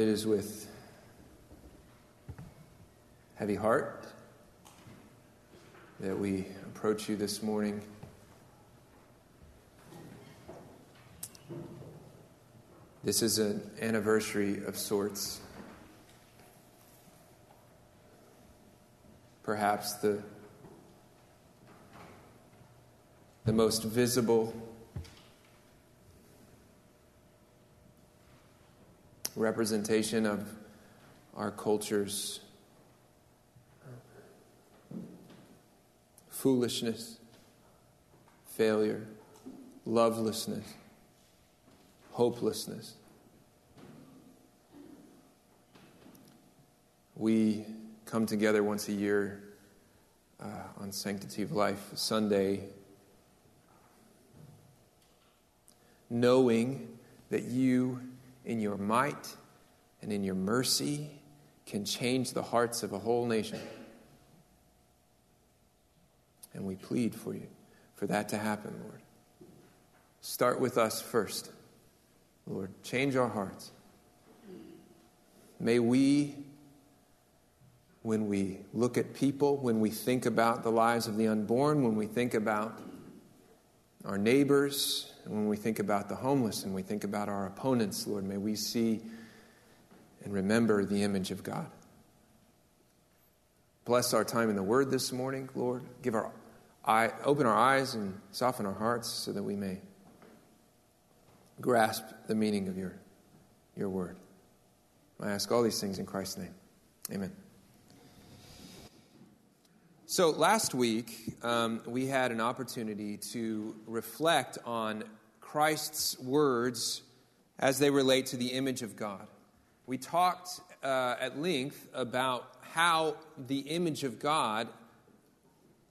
it is with heavy heart that we approach you this morning. This is an anniversary of sorts. Perhaps the, the most visible representation of our culture's foolishness, failure, lovelessness, hopelessness. We come together once a year uh, on Sanctity of Life Sunday, knowing that you, in your might and in your mercy, can change the hearts of a whole nation. And we plead for you for that to happen, Lord. Start with us first, Lord. Change our hearts. May we, when we look at people, when we think about the lives of the unborn, when we think about our neighbors, and when we think about the homeless and we think about our opponents, Lord, may we see and remember the image of God. Bless our time in the Word this morning, Lord. Give our eye, open our eyes and soften our hearts so that we may grasp the meaning of your, your Word. I ask all these things in Christ's name. Amen. So, last week, um, we had an opportunity to reflect on Christ's words as they relate to the image of God. We talked uh, at length about how the image of God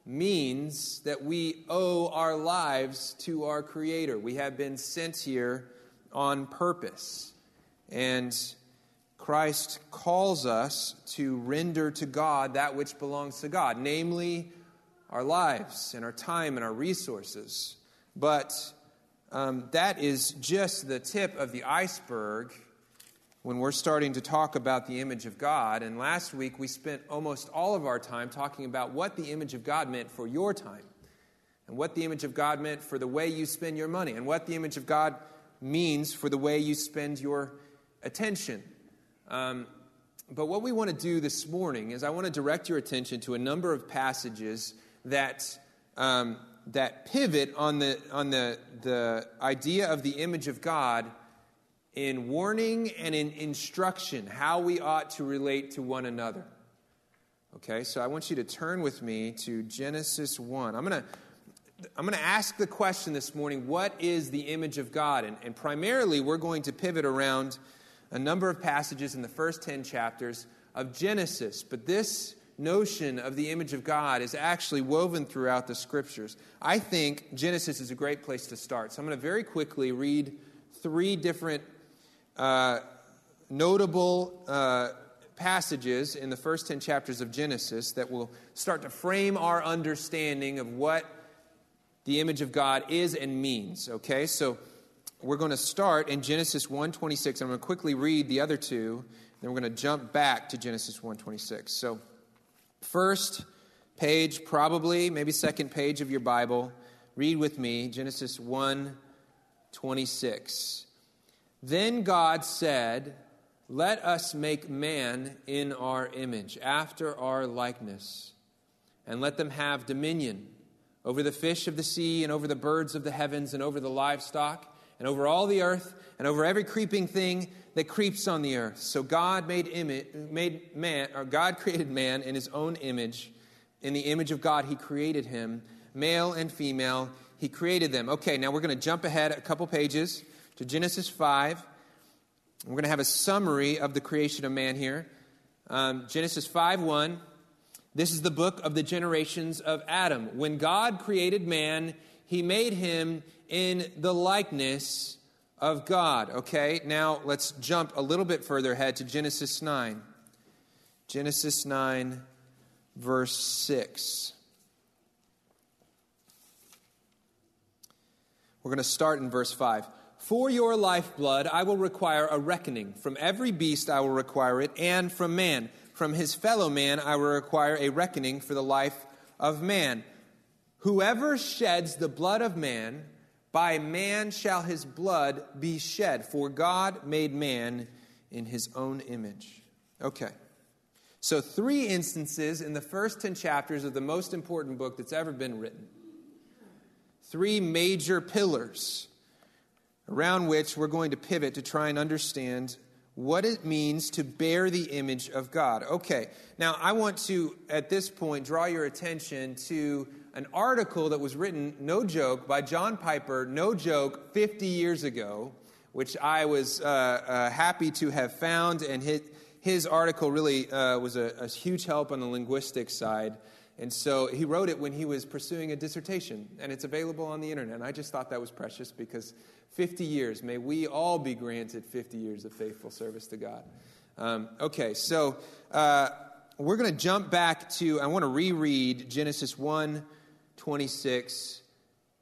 means that we owe our lives to our Creator. We have been sent here on purpose. And Christ calls us to render to God that which belongs to God, namely our lives and our time and our resources. But um, that is just the tip of the iceberg when we're starting to talk about the image of God. And last week we spent almost all of our time talking about what the image of God meant for your time, and what the image of God meant for the way you spend your money, and what the image of God means for the way you spend your attention. Um, but what we want to do this morning is I want to direct your attention to a number of passages that. Um, that pivot on the on the the idea of the image of God in warning and in instruction, how we ought to relate to one another. Okay, so I want you to turn with me to Genesis 1. I'm going to. I'm going to ask the question this morning what is the image of God? And, and primarily, we're going to pivot around a number of passages in the first 10 chapters of Genesis. But this notion of the image of God is actually woven throughout the scriptures. I think Genesis is a great place to start. So I'm going to very quickly read three different uh, notable uh, passages in the first 10 chapters of Genesis that will start to frame our understanding of what the image of God is and means. Okay, so we're going to start in Genesis 1:26. I'm going to quickly read the other two, then we're going to jump back to Genesis 1:26. So, first page, probably maybe second page of your Bible, read with me Genesis 1:26. Then God said, Let us make man in our image, after our likeness, and let them have dominion over the fish of the sea, and over the birds of the heavens, and over the livestock, and over all the earth, and over every creeping thing that creeps on the earth. So God made, image, made man, or God created man in his own image. In the image of God, he created him. Male and female, he created them. Okay, now we're going to jump ahead a couple pages to Genesis 5. We're going to have a summary of the creation of man here. Um, Genesis 5 1. This is the book of the generations of Adam. When God created man, he made him in the likeness of God. Okay, now let's jump a little bit further ahead to Genesis 9. Genesis 9, verse 6. We're going to start in verse 5. For your lifeblood I will require a reckoning. From every beast I will require it, and from man. From his fellow man I will require a reckoning for the life of man. Whoever sheds the blood of man, by man shall his blood be shed, for God made man in his own image. Okay. So, three instances in the first 10 chapters of the most important book that's ever been written. Three major pillars around which we're going to pivot to try and understand what it means to bear the image of God. Okay, now I want to, at this point, draw your attention to an article that was written, no joke, by John Piper, no joke, 50 years ago, which I was uh, uh, happy to have found. And his, his article really uh, was a, a huge help on the linguistic side. And so he wrote it when he was pursuing a dissertation, and it's available on the internet. And I just thought that was precious because 50 years, may we all be granted 50 years of faithful service to God. Um, okay, so uh, we're going to jump back to, I want to reread Genesis 1 26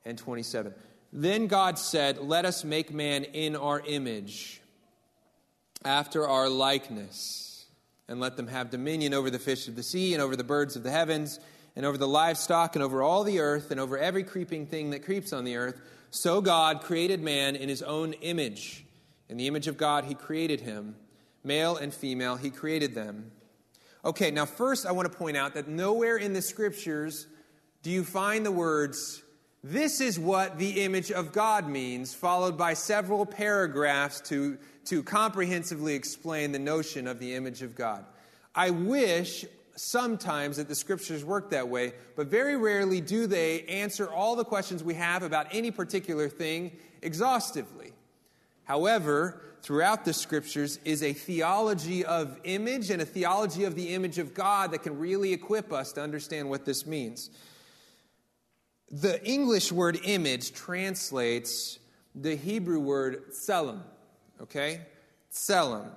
and 27. Then God said, Let us make man in our image, after our likeness, and let them have dominion over the fish of the sea, and over the birds of the heavens, and over the livestock, and over all the earth, and over every creeping thing that creeps on the earth. So God created man in his own image. In the image of God, he created him. Male and female, he created them. Okay, now first I want to point out that nowhere in the scriptures do you find the words, This is what the image of God means, followed by several paragraphs to, to comprehensively explain the notion of the image of God. I wish sometimes that the scriptures work that way, but very rarely do they answer all the questions we have about any particular thing exhaustively. However, throughout the scriptures is a theology of image and a theology of the image of God that can really equip us to understand what this means. The English word image translates the Hebrew word tselem, okay? Tselem.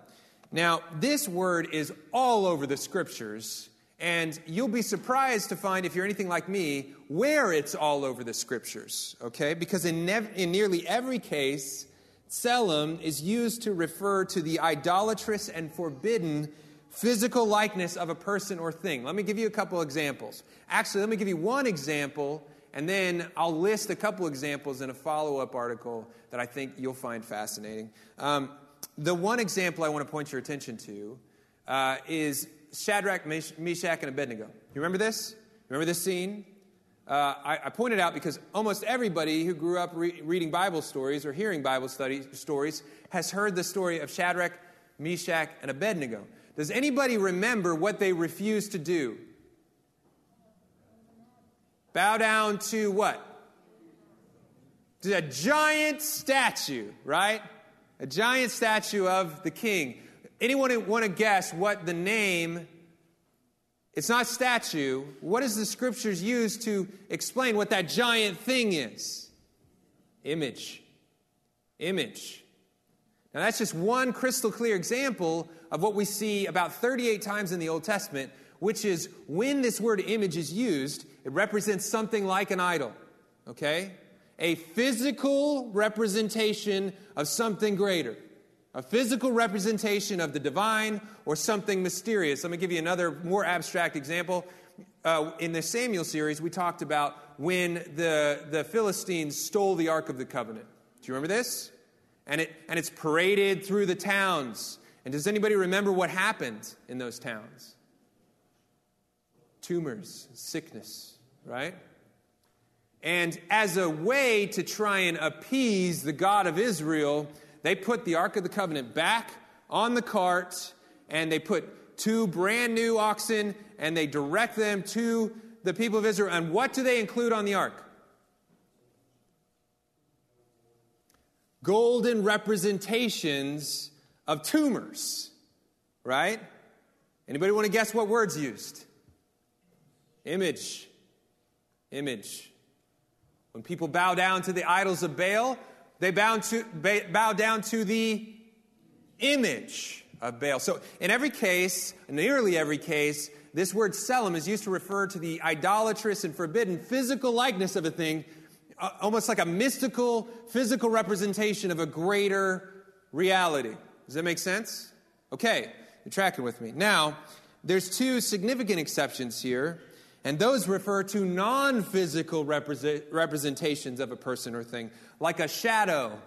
Now, this word is all over the scriptures, and you'll be surprised to find, if you're anything like me, where it's all over the scriptures, okay? Because in, nev- in nearly every case, tselem is used to refer to the idolatrous and forbidden physical likeness of a person or thing. Let me give you a couple examples. Actually, let me give you one example and then I'll list a couple examples in a follow up article that I think you'll find fascinating. Um, the one example I want to point your attention to uh, is Shadrach, Meshach, and Abednego. You remember this? Remember this scene? Uh, I, I, pointed out because almost everybody who grew up re- reading Bible stories or hearing Bible study stories has heard the story of Shadrach, Meshach, and Abednego. Does anybody remember what they refused to do? Bow down to what? To a giant statue, right? A giant statue of the king. Anyone want to guess what the name? It's not statue. What does the scriptures use to explain what that giant thing is? Image. Image. Now, that's just one crystal clear example of what we see about 38 times in the Old Testament, which is when this word image is used, it represents something like an idol, okay? A physical representation of something greater, a physical representation of the divine or something mysterious. Let me give you another more abstract example. Uh, in the Samuel series, we talked about when the, the Philistines stole the Ark of the Covenant. Do you remember this? And, it, and it's paraded through the towns. And does anybody remember what happened in those towns? Tumors, sickness, right? And as a way to try and appease the God of Israel, they put the Ark of the Covenant back on the cart and they put two brand new oxen and they direct them to the people of Israel. And what do they include on the ark? Golden representations of tumors, right? Anybody want to guess what words used? Image. Image. When people bow down to the idols of Baal, they bow, to, bow down to the image of Baal. So, in every case, nearly every case, this word tselem is used to refer to the idolatrous and forbidden physical likeness of a thing uh, almost like a mystical, physical representation of a greater reality. Does that make sense? Okay, you're tracking with me. Now, there's two significant exceptions here, and those refer to non physical represent, representations of a person or thing, like a shadow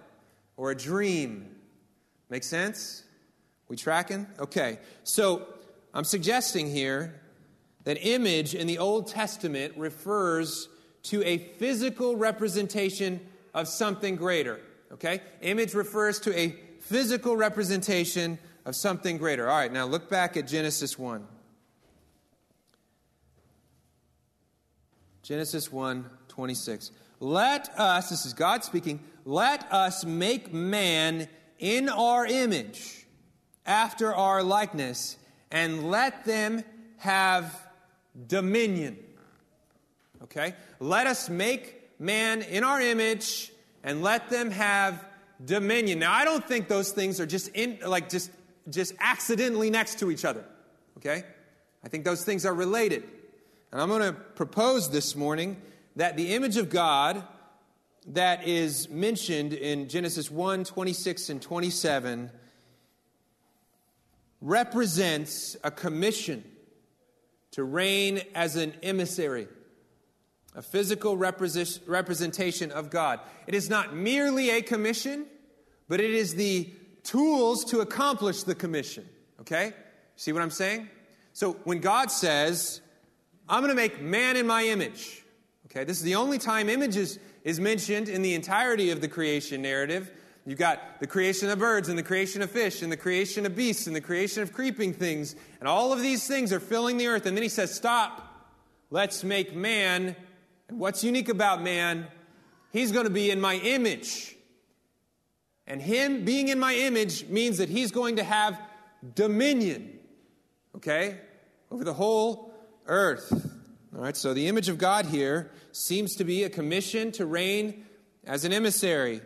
or a dream. Make sense? We tracking? Okay. So I'm suggesting here that image in the Old Testament refers to a physical representation of something greater. Okay? Image refers to a physical representation of something greater. All right, now look back at Genesis 1. Genesis 1 26. Let us, this is God speaking, let us make man in our image, after our likeness, and let them have dominion. Okay? Let us make man in our image and let them have dominion. Now, I don't think those things are just in, like just, just accidentally next to each other. Okay? I think those things are related. And I'm going to propose this morning that the image of God that is mentioned in Genesis 1 26 and 27 represents a commission to reign as an emissary, a physical representation of God. It is not merely a commission, but it is the tools to accomplish the commission. Okay? See what I'm saying? So when God says, I'm going to make man in my image, okay, this is the only time images is, mentioned in the entirety of the creation narrative. You've got the creation of birds and the creation of fish and the creation of beasts and the creation of creeping things. And all of these things are filling the earth. And then he says, Stop. Let's make man. And what's unique about man? He's going to be in my image. And him being in my image means that he's going to have dominion, okay, over the whole earth. All right, so the image of God here seems to be a commission to reign as an emissary,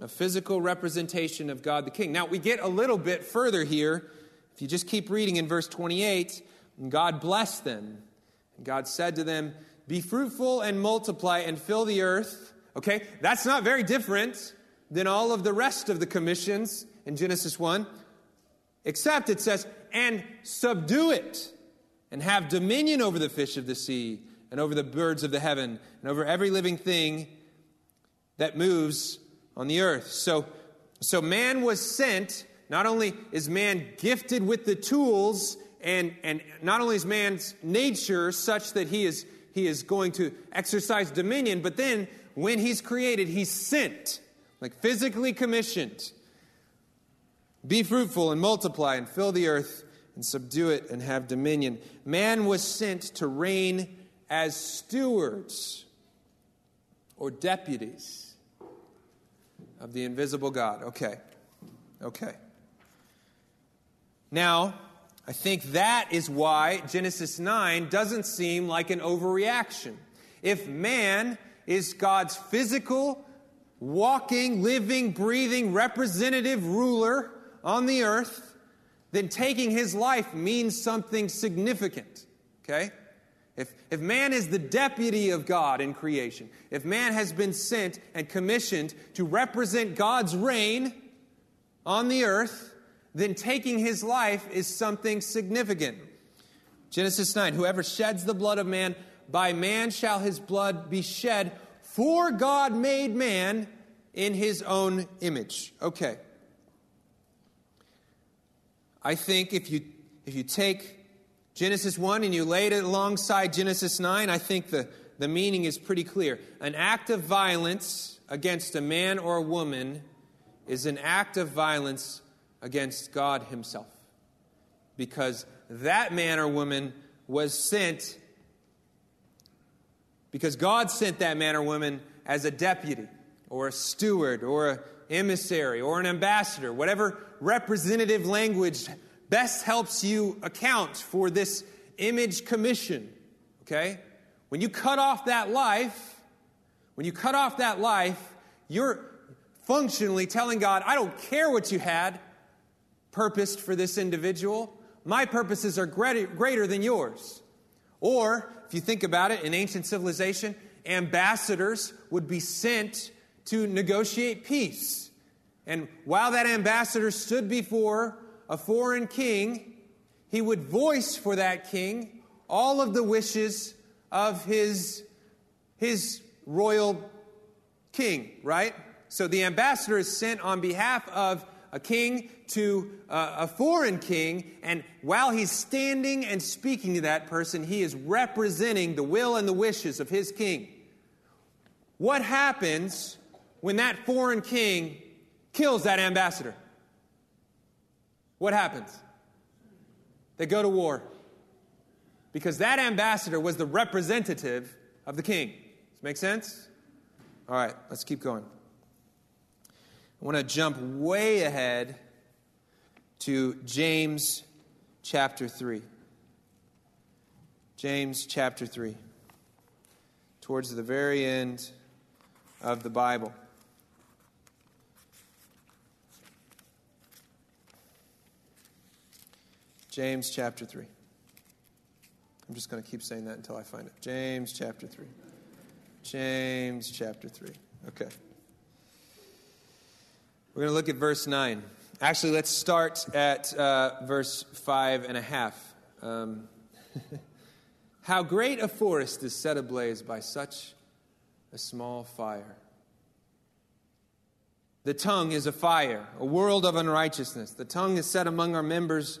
a physical representation of God the King. Now, we get a little bit further here. If you just keep reading in verse 28, God blessed them. And God said to them, Be fruitful and multiply and fill the earth. Okay, that's not very different than all of the rest of the commissions in Genesis 1, except it says, And subdue it and have dominion over the fish of the sea, and over the birds of the heaven, and over every living thing that moves on the earth. So, so man was sent. Not only is man gifted with the tools, and, and not only is man's nature such that he is, he is going to exercise dominion, but then when he's created, he's sent, like physically commissioned. Be fruitful and multiply and fill the earth and subdue it and have dominion. Man was sent to reign as stewards or deputies of the invisible God. Okay. Okay. Now, I think that is why Genesis 9 doesn't seem like an overreaction. If man is God's physical, walking, living, breathing, representative ruler on the earth, then taking his life means something significant. Okay? If, if man is the deputy of God in creation, if man has been sent and commissioned to represent God's reign on the earth, then taking his life is something significant. Genesis 9 Whoever sheds the blood of man, by man shall his blood be shed, for God made man in his own image. Okay. I think if you, if you take Genesis 1 and you lay it alongside Genesis 9, I think the, the meaning is pretty clear. An act of violence against a man or a woman is an act of violence against God Himself. Because that man or woman was sent, because God sent that man or woman as a deputy or a steward or an emissary or an ambassador, whatever representative language best helps you account for this image commission. Okay? When you cut off that life, when you cut off that life, you're functionally telling God, I don't care what you had purposed for this individual. My purposes are greater than yours. Or, if you think about it, in ancient civilization, ambassadors would be sent to negotiate peace. And while that ambassador stood before a foreign king, he would voice for that king all of the wishes of his, his royal king, right? So the ambassador is sent on behalf of a king to uh, a foreign king, and while he's standing and speaking to that person, he is representing the will and the wishes of his king. What happens when that foreign king kills that ambassador? What happens? They go to war. Because that ambassador was the representative of the king. Does make sense? All right, let's keep going. I want to jump way ahead to James chapter 3. James chapter 3. Towards the very end of the Bible. James chapter 3. I'm just going to keep saying that until I find it. James chapter 3. James chapter 3. Okay. We're going to look at verse 9. Actually, let's start at uh, verse five and a half. Um, How great a forest is set ablaze by such a small fire. The tongue is a fire, a world of unrighteousness. The tongue is set among our members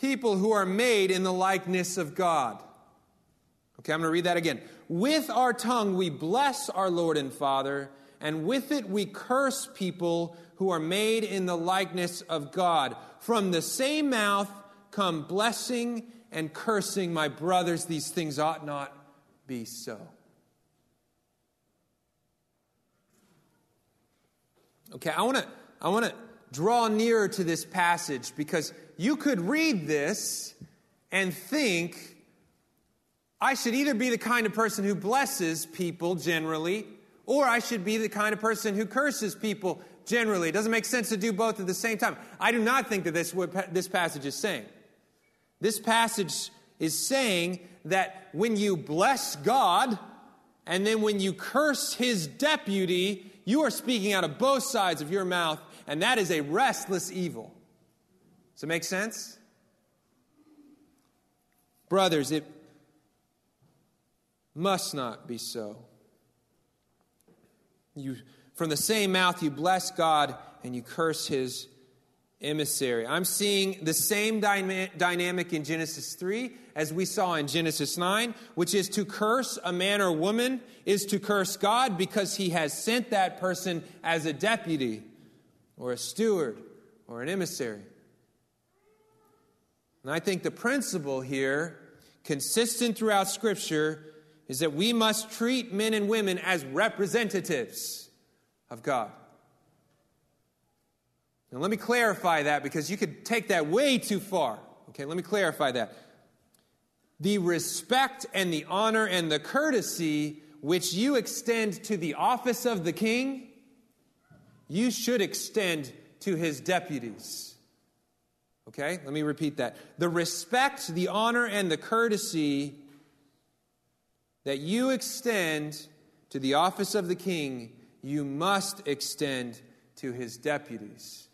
people who are made in the likeness of God. Okay, I'm going to read that again. With our tongue we bless our Lord and Father, and with it we curse people who are made in the likeness of God. From the same mouth come blessing and cursing. My brothers, these things ought not be so. Okay, I want to I want to draw nearer to this passage because you could read this and think, I should either be the kind of person who blesses people generally, or I should be the kind of person who curses people generally. It doesn't make sense to do both at the same time. I do not think that this what this passage is saying. This passage is saying that when you bless God and then when you curse his deputy, you are speaking out of both sides of your mouth, and that is a restless evil. Does it make sense? Brothers, it must not be so. You, from the same mouth, you bless God and you curse his emissary. I'm seeing the same dyma- dynamic in Genesis 3 as we saw in Genesis 9, which is to curse a man or woman is to curse God because he has sent that person as a deputy or a steward or an emissary. And I think the principle here, consistent throughout Scripture, is that we must treat men and women as representatives of God. Now, let me clarify that because you could take that way too far. Okay, let me clarify that. The respect and the honor and the courtesy which you extend to the office of the king, you should extend to his deputies. Okay, let me repeat that. The respect, the honor, and the courtesy that you extend to the office of the king, you must extend to his deputies.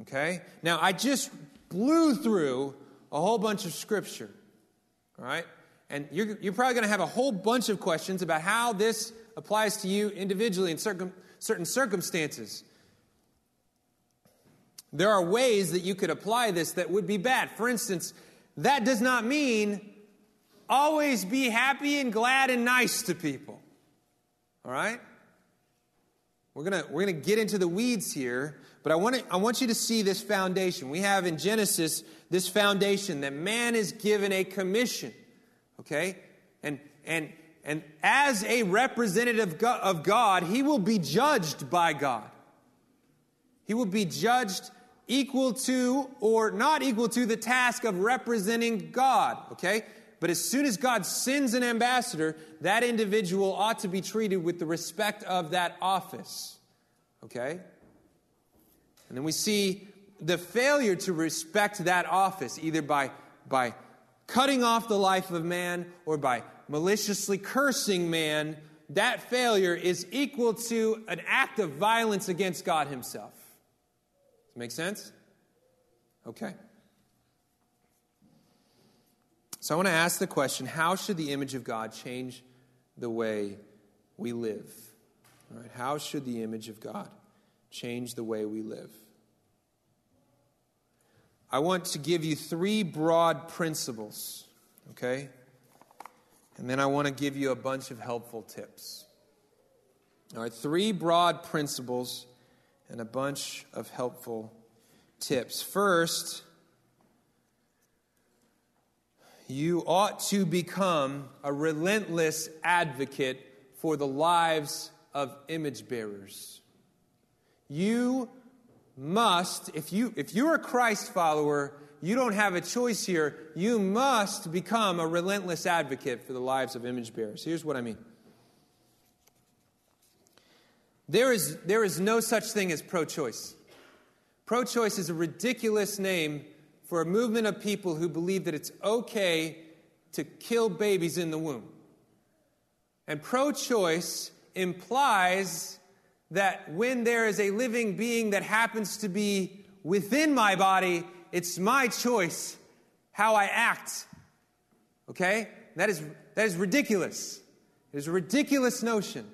Okay? Now, I just blew through a whole bunch of scripture. All right? And you're, you're probably going to have a whole bunch of questions about how this applies to you individually in circum, certain circumstances. There are ways that you could apply this that would be bad. For instance, that does not mean always be happy and glad and nice to people. All right? We're going we're going to get into the weeds here, but I want, I want you to see this foundation. We have in Genesis this foundation that man is given a commission. Okay? And, and And as a representative of God, he will be judged by God. He will be judged equal to or not equal to the task of representing God, okay? But as soon as God sends an ambassador, that individual ought to be treated with the respect of that office, okay? And then we see the failure to respect that office, either by, by cutting off the life of man or by maliciously cursing man, that failure is equal to an act of violence against God Himself. Does make sense? Okay. So I want to ask the question how should the image of God change the way we live? All right, how should the image of God change the way we live? I want to give you three broad principles, okay? And then I want to give you a bunch of helpful tips. All right, three broad principles and a bunch of helpful tips. First, you ought to become a relentless advocate for the lives of image bearers. You must, if you if you're a Christ follower, you don't have a choice here. You must become a relentless advocate for the lives of image bearers. Here's what I mean. There is, there is no such thing as pro choice. Pro choice is a ridiculous name for a movement of people who believe that it's okay to kill babies in the womb. And pro choice implies that when there is a living being that happens to be within my body, it's my choice how I act. Okay? That is, that is ridiculous. It is a ridiculous notion.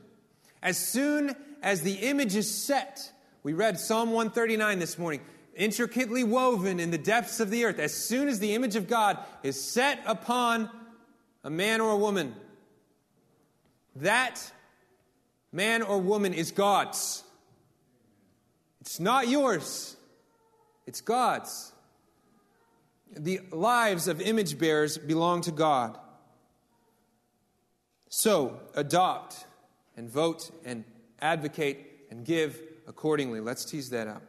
As soon as the image is set, we read Psalm 139 this morning, intricately woven in the depths of the earth. As soon as the image of God is set upon a man or a woman, that man or woman is God's. It's not yours, it's God's the lives of image bearers belong to God. So, adopt and vote and advocate and give accordingly. Let's tease that out.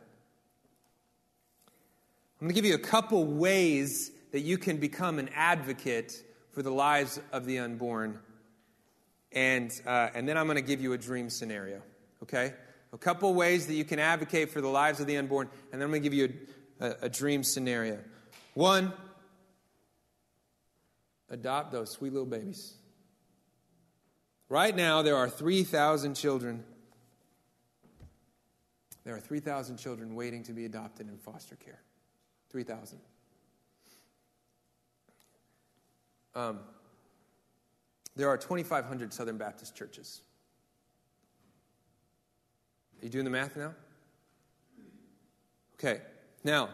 I'm going to give you a couple ways that you can become an advocate for the lives of the unborn. And, uh, and then I'm going to give you a dream scenario, okay? A couple ways that you can advocate for the lives of the unborn, and then I'm going to give you a, a, a dream scenario. One, adopt those sweet little babies. Right now, there are 3,000 children. There are 3,000 children waiting to be adopted in foster care. 3,000. Um, there are 2,500 Southern Baptist churches. Are you doing the math now? Okay. Now,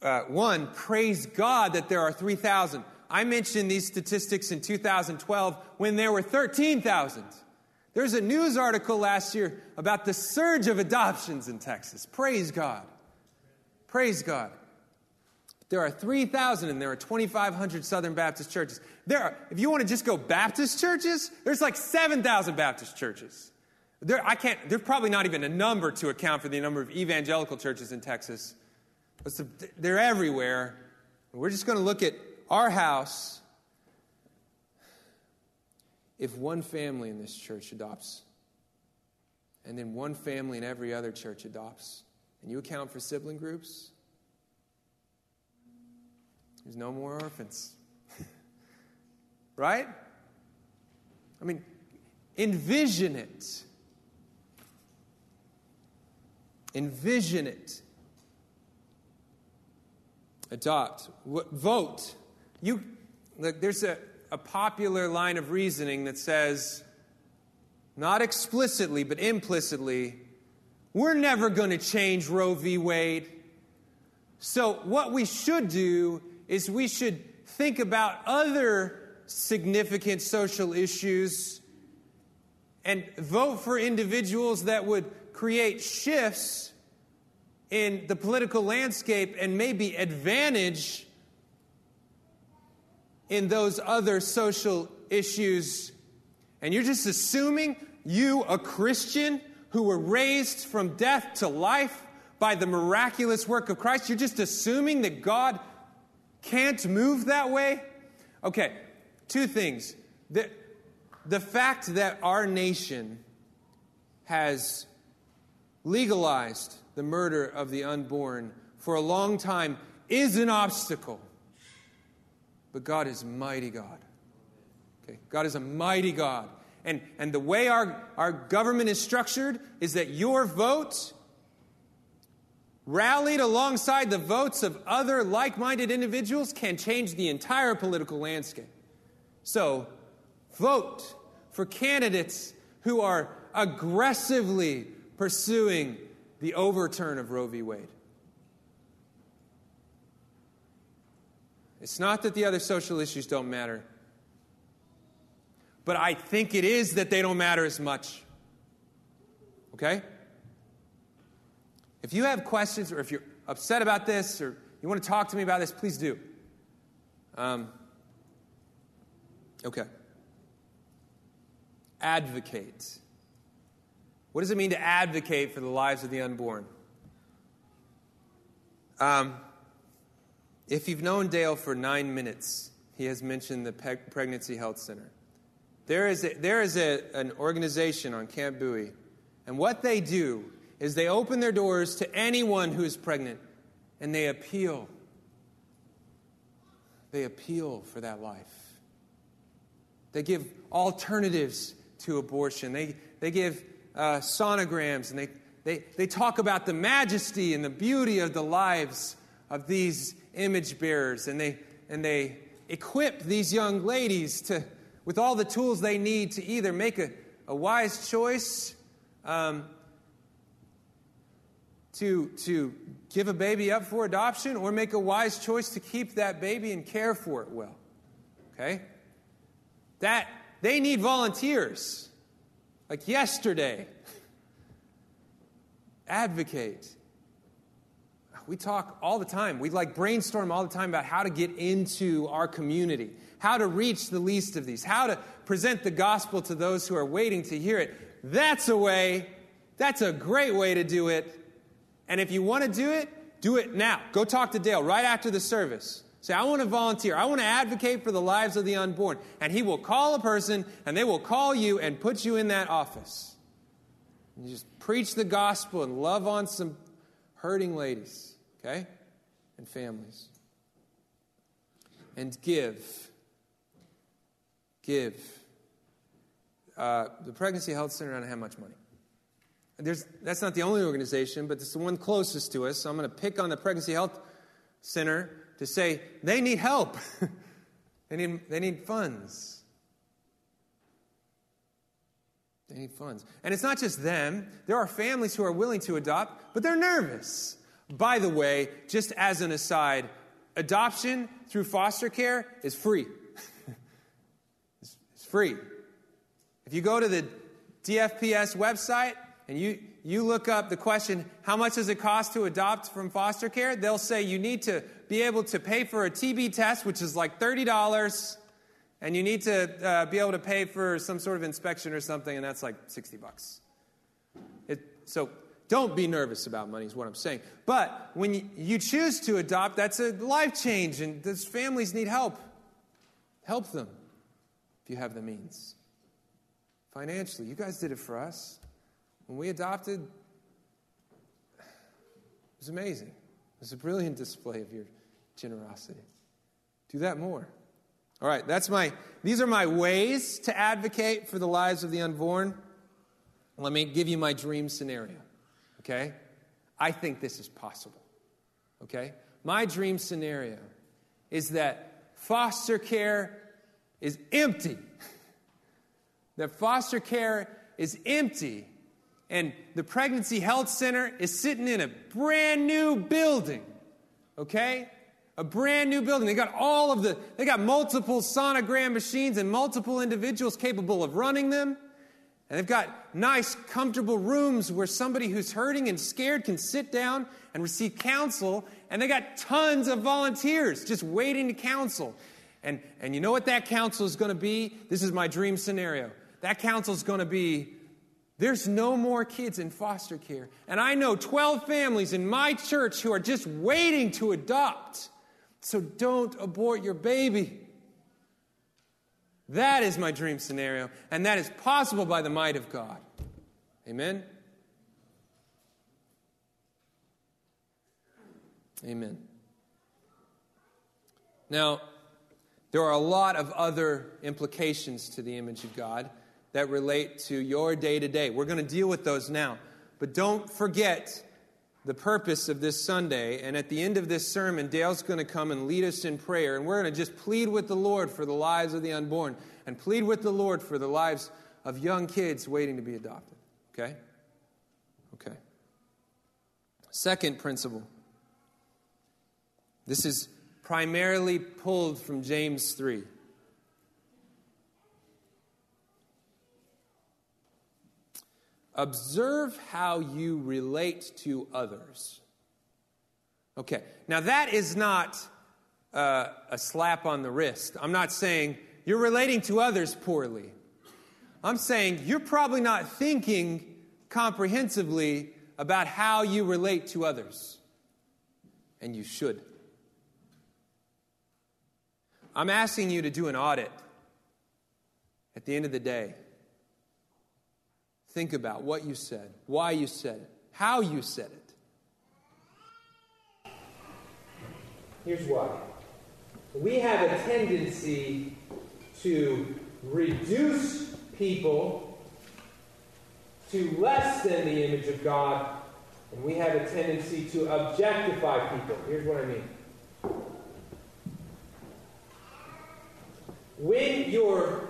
uh, one, praise God that there are 3,000. I mentioned these statistics in 2012 when there were 13,000. There's a news article last year about the surge of adoptions in Texas. Praise God. Praise God. There are 3,000 and there are 2,500 Southern Baptist churches. There are, if you want to just go Baptist churches, there's like 7,000 Baptist churches. There, I can't, there's probably not even a number to account for the number of evangelical churches in Texas. But they're everywhere. We're just going to look at our house. If one family in this church adopts, and then one family in every other church adopts, and you account for sibling groups, there's no more orphans. right? I mean, envision it. Envision it adopt, vote. You, look, there's a, a popular line of reasoning that says, not explicitly, but implicitly, we're never going to change Roe v. Wade. So, what we should do is we should think about other significant social issues and vote for individuals that would create shifts in the political landscape and maybe advantage in those other social issues, and you're just assuming you, a Christian who were raised from death to life by the miraculous work of Christ, you're just assuming that God can't move that way? Okay, two things. The, the fact that our nation has legalized the murder of the unborn for a long time is an obstacle. But God is mighty God. Okay? God is a mighty God. And, and the way our, our government is structured is that your vote, rallied alongside the votes of other like minded individuals, can change the entire political landscape. So, vote for candidates who are aggressively pursuing the overturn of Roe v. Wade. It's not that the other social issues don't matter, but I think it is that they don't matter as much. Okay? If you have questions or if you're upset about this or you want to talk to me about this, please do. Um, okay. Advocate. What does it mean to advocate for the lives of the unborn? Um, if you've known Dale for nine minutes, he has mentioned the Pe- Pregnancy Health Center. There is, a, there is a, an organization on Camp Bowie, and what they do is they open their doors to anyone who is pregnant, and they appeal. They appeal for that life. They give alternatives to abortion. They, they give uh, sonograms, and they, they, they talk about the majesty and the beauty of the lives of these image bearers, and they, and they equip these young ladies to, with all the tools they need to either make a, a wise choice um, to, to give a baby up for adoption or make a wise choice to keep that baby and care for it well. Okay? That they need volunteers. Like yesterday, advocate. We talk all the time. We like brainstorm all the time about how to get into our community, how to reach the least of these, how to present the gospel to those who are waiting to hear it. That's a way, that's a great way to do it. And if you want to do it, do it now. Go talk to Dale right after the service. Say, I want to volunteer. I want to advocate for the lives of the unborn. And he will call a person, and they will call you and put you in that office. And you just preach the gospel and love on some hurting ladies, okay? And families. And give. Give. Uh, the Pregnancy Health Center doesn't have much money. There's, that's not the only organization, but it's the one closest to us. So I'm going to pick on the Pregnancy Health Center to say they need help, they, need, they need funds. They need funds. And it's not just them, there are families who are willing to adopt, but they're nervous. By the way, just as an aside, adoption through foster care is free. it's, it's free. If you go to the DFPS website and you, you look up the question, how much does it cost to adopt from foster care? They'll say you need to be able to pay for a TB test, which is like $30, and you need to uh, be able to pay for some sort of inspection or something, and that's like 60 bucks. It, so don't be nervous about money, is what I'm saying. But when you, choose to adopt, that's a life change, and those families need help. Help them if you have the means. Financially, you guys did it for us. When we adopted, it was amazing. It was a brilliant display of your generosity. Do that more. All right, that's my these are my ways to advocate for the lives of the unborn. Let me give you my dream scenario. Okay? I think this is possible. Okay? My dream scenario is that foster care is empty. that foster care is empty and the Pregnancy Health Center is sitting in a brand new building. Okay? a brand new building. They got all of the, they got multiple sonogram machines and multiple individuals capable of running them. And they've got nice, comfortable rooms where somebody who's hurting and scared can sit down and receive counsel. And they got tons of volunteers just waiting to counsel. And, and you know what that counsel is going to be? This is my dream scenario. That counsel is going to be there's no more kids in foster care. And I know 12 families in my church who are just waiting to adopt. So don't abort your baby. That is my dream scenario, and that is possible by the might of God. Amen? Amen. Now, there are a lot of other implications to the image of God that relate to your day to day. We're going to deal with those now. But don't forget the purpose of this Sunday. And at the end of this sermon, Dale's going to come and lead us in prayer. And we're going to just plead with the Lord for the lives of the unborn and plead with the Lord for the lives of young kids waiting to be adopted. Okay? Okay. Second principle. This is primarily pulled from James 3. Observe how you relate to others. Okay, now that is not uh, a slap on the wrist. I'm not saying you're relating to others poorly. I'm saying you're probably not thinking comprehensively about how you relate to others. And you should. I'm asking you to do an audit at the end of the day. Think about what you said, why you said it, how you said it. Here's why. We have a tendency to reduce people to less than the image of God, and we have a tendency to objectify people. Here's what I mean. When you're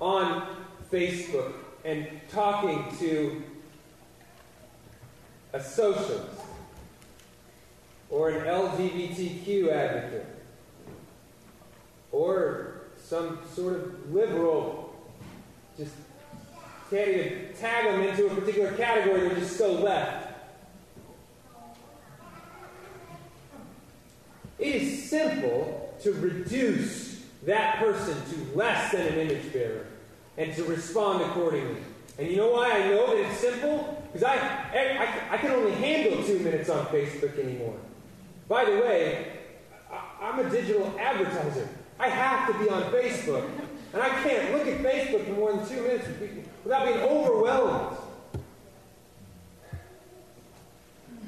on Facebook and talking to a socialist or an LGBTQ advocate or some sort of liberal, just can't even tag them into a particular category, they're just so left. It is simple to reduce that person to less than an image bearer and to respond accordingly. And you know why I know that it's simple? Because I, I, I can only handle two minutes on Facebook anymore. By the way, I'm a digital advertiser. I have to be on Facebook. And I can't look at Facebook for more than two minutes without being overwhelmed.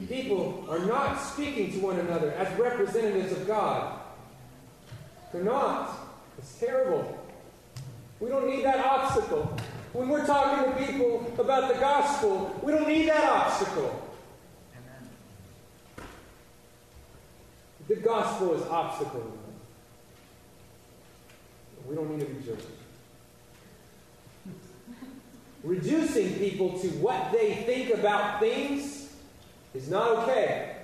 People are not speaking to one another as representatives of God. They're not. It's terrible. We don't need that obstacle. When we're talking to people about the gospel, we don't need that obstacle. Amen. The gospel is obstacle. We don't need to be jerks. Reducing people to what they think about things is not okay.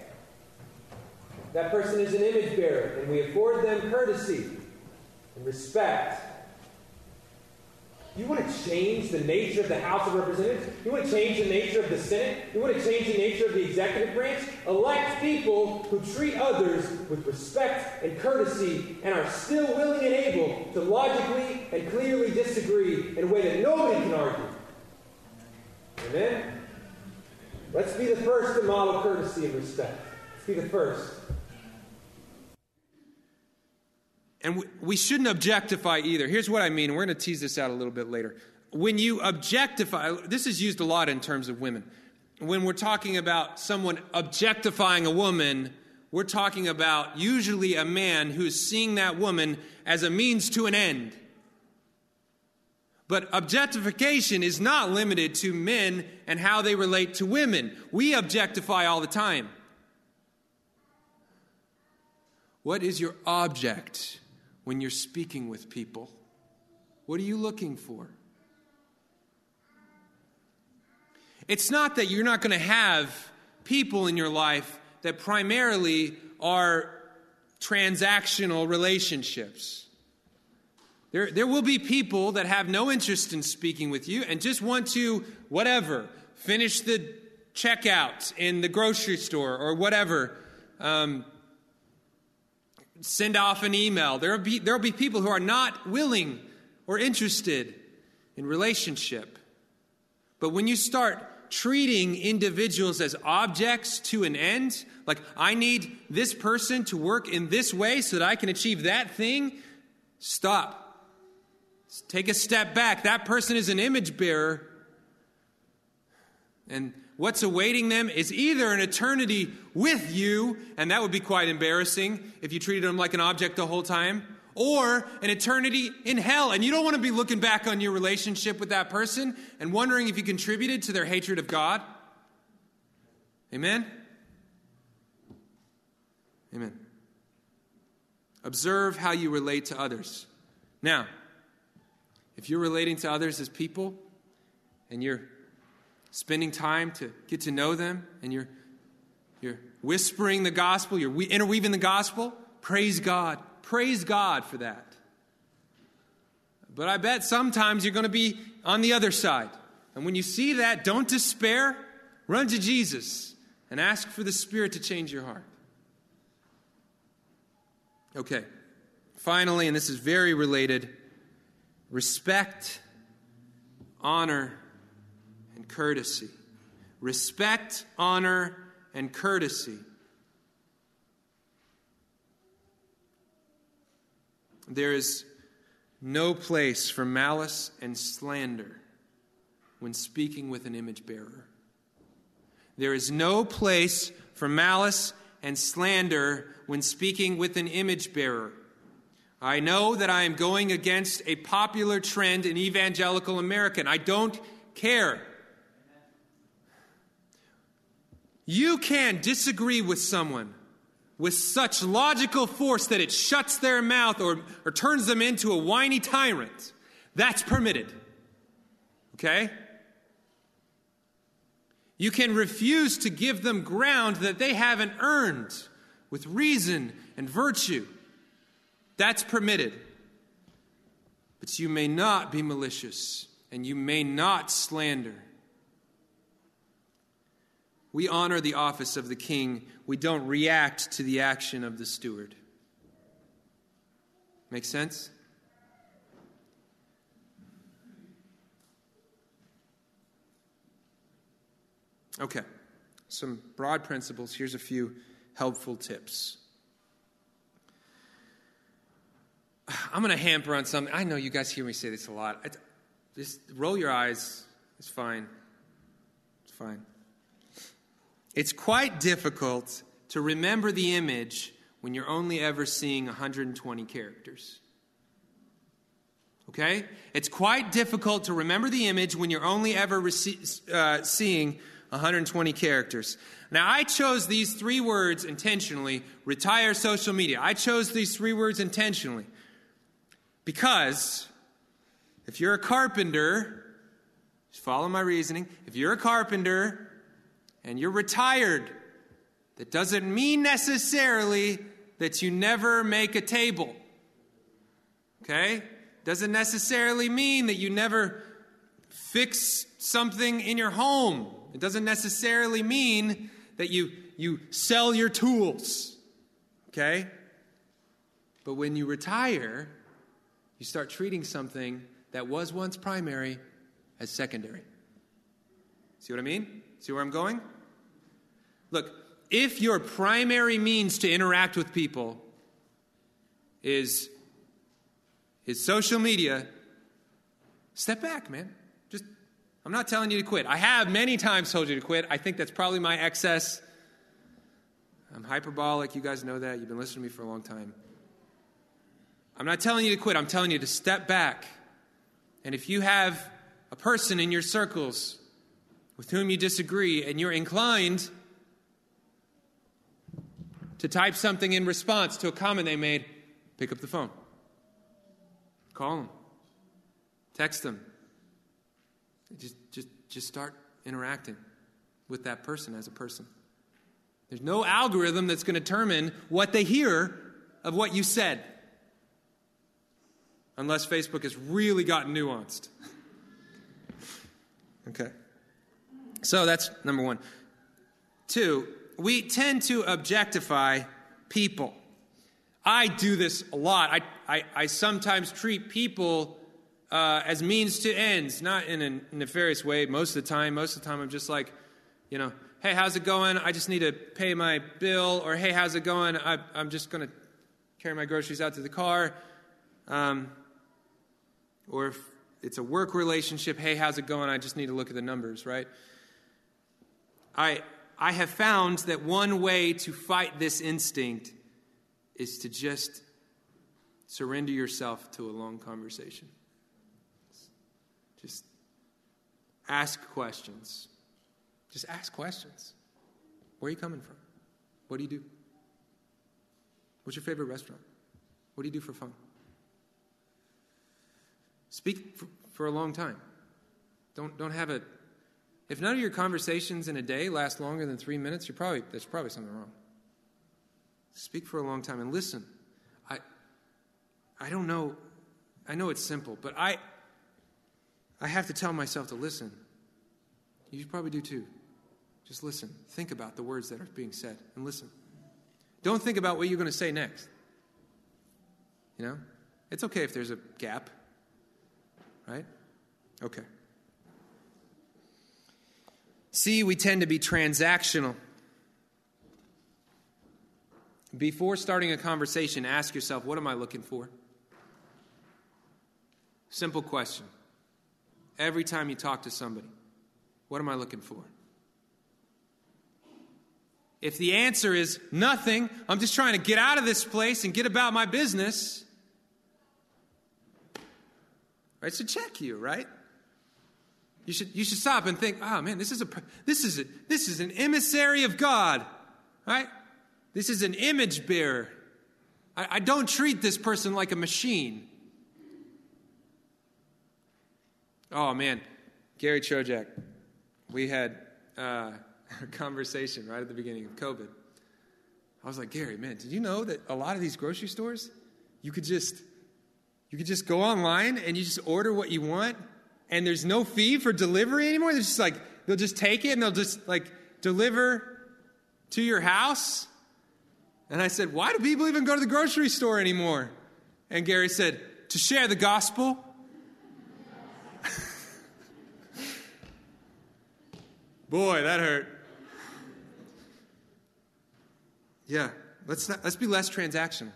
That person is an image bearer, and we afford them courtesy and respect you want to change the nature of the House of Representatives? You want to change the nature of the Senate? You want to change the nature of the executive branch? Elect people who treat others with respect and courtesy and are still willing and able to logically and clearly disagree in a way that nobody can argue. Amen? Let's be the first to model courtesy and respect. Let's be the first. And we shouldn't objectify either. Here's what I mean. We're going to tease this out a little bit later. When you objectify, this is used a lot in terms of women. When we're talking about someone objectifying a woman, we're talking about usually a man who's seeing that woman as a means to an end. But objectification is not limited to men and how they relate to women. We objectify all the time. What is your object? When you're speaking with people? What are you looking for? It's not that you're not going to have people in your life that primarily are transactional relationships. There, there will be people that have no interest in speaking with you and just want to, whatever, finish the checkout in the grocery store or whatever. Um, send off an email. There will be, there will be people who are not willing or interested in relationship. But when you start treating individuals as objects to an end, like I need this person to work in this way so that I can achieve that thing, stop. Take a step back. That person is an image bearer. And what's awaiting them is either an eternity with you, and that would be quite embarrassing if you treated them like an object the whole time, or an eternity in hell. And you don't want to be looking back on your relationship with that person and wondering if you contributed to their hatred of God. Amen? Amen. Observe how you relate to others. Now, if you're relating to others as people and you're spending time to get to know them and you're, you're whispering the gospel, you're interweaving the gospel, praise God. Praise God for that. But I bet sometimes you're going to be on the other side. And when you see that, don't despair. Run to Jesus and ask for the Spirit to change your heart. Okay. Finally, and this is very related respect, honor, courtesy. Respect, honor, and courtesy. There is no place for malice and slander when speaking with an image bearer. There is no place for malice and slander when speaking with an image bearer. I know that I am going against a popular trend in evangelical America, and I don't care. You can disagree with someone with such logical force that it shuts their mouth or, or turns them into a whiny tyrant. That's permitted. Okay? You can refuse to give them ground that they haven't earned with reason and virtue. That's permitted. But you may not be malicious and you may not slander. We honor the office of the king, we don't react to the action of the steward. Make sense? Okay, some broad principles. Here's a few helpful tips. I'm going to hamper on something. I know you guys hear me say this a lot. just roll your eyes. It's fine. It's fine. It's quite difficult to remember the image when you're only ever seeing 120 characters. Okay? It's quite difficult to remember the image when you're only ever rece- uh, seeing 120 characters. Now, I chose these three words intentionally retire social media. I chose these three words intentionally because if you're a carpenter, follow my reasoning, if you're a carpenter and you're retired, that doesn't mean necessarily that you never make a table. Okay? Doesn't necessarily mean that you never fix something in your home. It doesn't necessarily mean that you, you sell your tools. Okay? But when you retire, you start treating something that was once primary as secondary. See what I mean? See where I'm going? Look, if your primary means to interact with people is, is social media, step back, man. Just, I'm not telling you to quit. I have many times told you to quit. I think that's probably my excess. I'm hyperbolic. You guys know that. You've been listening to me for a long time. I'm not telling you to quit. I'm telling you to step back. And if you have a person in your circles with whom you disagree and you're inclined to type something in response to a comment they made, pick up the phone. Call them. Text them. Just, just, just start interacting with that person as a person. There's no algorithm that's going to determine what they hear of what you said. Unless Facebook has really gotten nuanced. okay. So that's number one. Two, we tend to objectify people. I do this a lot. I, I, I sometimes treat people uh, as means to ends, not in a nefarious way most of the time. Most of the time, I'm just like, you know, hey, how's it going? I just need to pay my bill. Or hey, how's it going? I, am just going to carry my groceries out to the car. Um, or if it's a work relationship, hey, how's it going? I just need to look at the numbers, right? I, I have found that one way to fight this instinct is to just surrender yourself to a long conversation. Just ask questions. Just ask questions. Where are you coming from? What do you do? What's your favorite restaurant? What do you do for fun? Speak for, for a long time. Don't, don't have a. If none of your conversations in a day last longer than three minutes, you're probably, there's probably something wrong. Speak for a long time and listen. I, I don't know. I know it's simple, but I, I have to tell myself to listen. You probably do too. Just listen. Think about the words that are being said and listen. Don't think about what you're going to say next. You know? It's okay if there's a gap. Right? Okay. See, we tend to be transactional. Before starting a conversation, ask yourself, what am I looking for? Simple question. Every time you talk to somebody, what am I looking for? If the answer is nothing, I'm just trying to get out of this place and get about my business, right? So check you, right? You should, you should stop and think, oh man, this is, a, this, is a, this is an emissary of God, right? This is an image bearer. I, I don't treat this person like a machine. Oh man, Gary Chojak, we had uh, a conversation right at the beginning of COVID. I was like, Gary, man, did you know that a lot of these grocery stores, you could just you could just go online and you just order what you want, and there's no fee for delivery anymore. They're just like they'll just take it and they'll just like deliver to your house. And I said, Why do people even go to the grocery store anymore? And Gary said, To share the gospel. Boy, that hurt. Yeah, let's, not, let's be less transactional.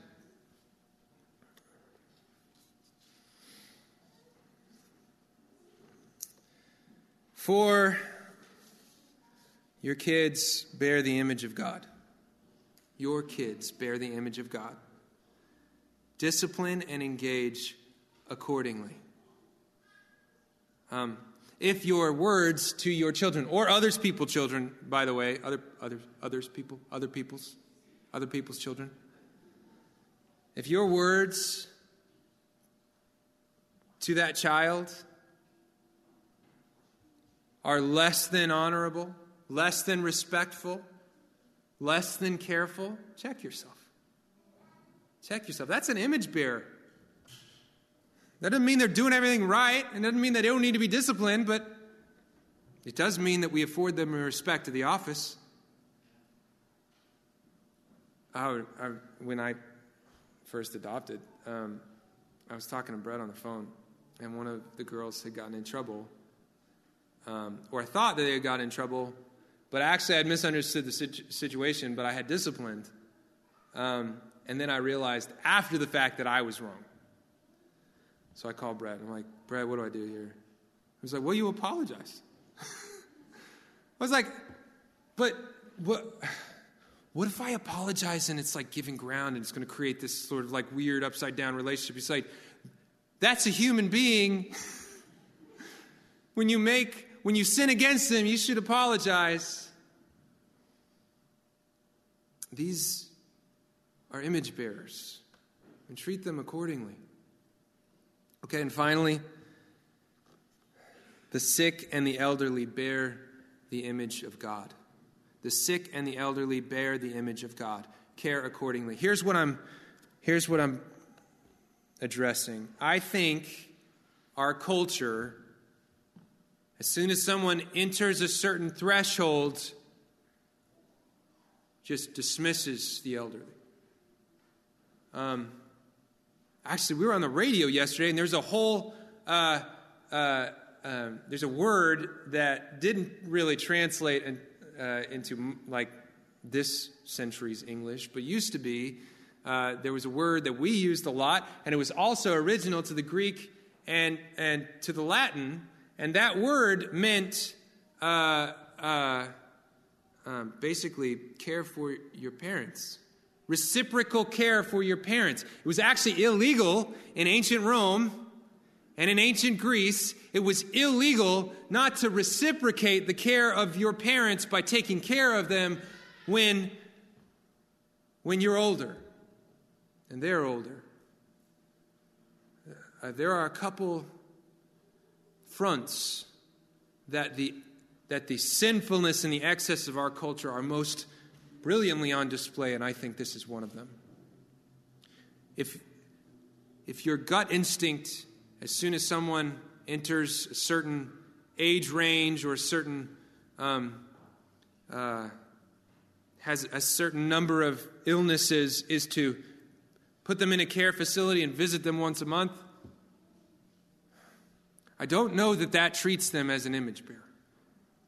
For your kids bear the image of God. Your kids bear the image of God. Discipline and engage accordingly. Um, if your words to your children or others people children by the way other other others people other people's other people's children if your words to that child are less than honorable less than respectful less than careful check yourself check yourself that's an image bearer that doesn't mean they're doing everything right. And it doesn't mean that they don't need to be disciplined, but it does mean that we afford them respect to the office. I, I, when I first adopted, um, I was talking to Brett on the phone, and one of the girls had gotten in trouble, um, or I thought that they had got in trouble, but actually I had misunderstood the situ- situation, but I had disciplined. Um, and then I realized after the fact that I was wrong. So I called Brad. I'm like, Brad, what do I do here? He was like, Well, you apologize. I was like, But what? What if I apologize and it's like giving ground and it's going to create this sort of like weird upside down relationship? He's like, that's a human being. when you make, when you sin against them, you should apologize. These are image bearers and treat them accordingly. Okay, and finally, the sick and the elderly bear the image of God. The sick and the elderly bear the image of God. Care accordingly. Here's what I'm here's what I'm addressing. I think our culture as soon as someone enters a certain threshold just dismisses the elderly. Um, actually, we were on the radio yesterday, and there's a whole uh, uh, um, there's a word that didn't really translate in, uh, into like this century's English, but used to be. Uh, there was a word that we used a lot, and it was also original to the Greek and, and to the Latin, and that word meant uh, uh, um, basically care for your parents. Reciprocal care for your parents. It was actually illegal in ancient Rome and in ancient Greece. It was illegal not to reciprocate the care of your parents by taking care of them when, when you're older and they're older. Uh, there are a couple fronts that the, that the sinfulness and the excess of our culture are most brilliantly on display, and I think this is one of them. If, if your gut instinct, as soon as someone enters a certain age range or a certain um, uh, has a certain number of illnesses, is to put them in a care facility and visit them once a month. I don't know that that treats them as an image bearer.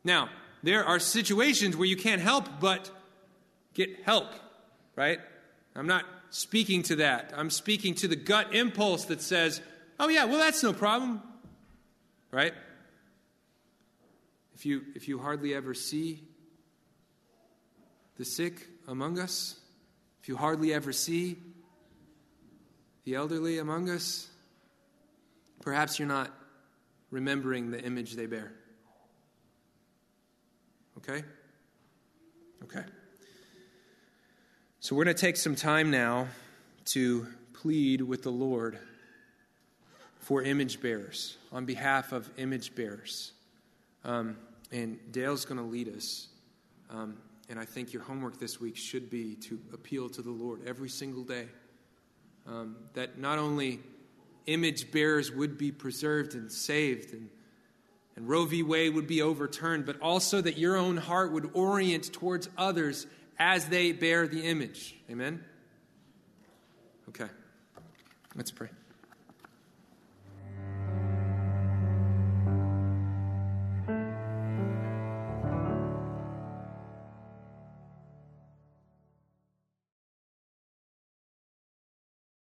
Now, there are situations where you can't help but get help, right? I'm not speaking to that. I'm speaking to the gut impulse that says, oh, yeah, well, that's no problem, right? If you, if you hardly ever see the sick among us, if you hardly ever see the elderly among us, perhaps you're not remembering the image they bear. Okay? Okay. So we're going to take some time now to plead with the Lord for image bearers, on behalf of image bearers. Um, and Dale's going to lead us. Um, and I think your homework this week should be to appeal to the Lord every single day. Um, that not only image bearers would be preserved and saved, and, and Roe v. Wade would be overturned, but also that your own heart would orient towards others as they bear the image. Amen? Okay. Let's pray.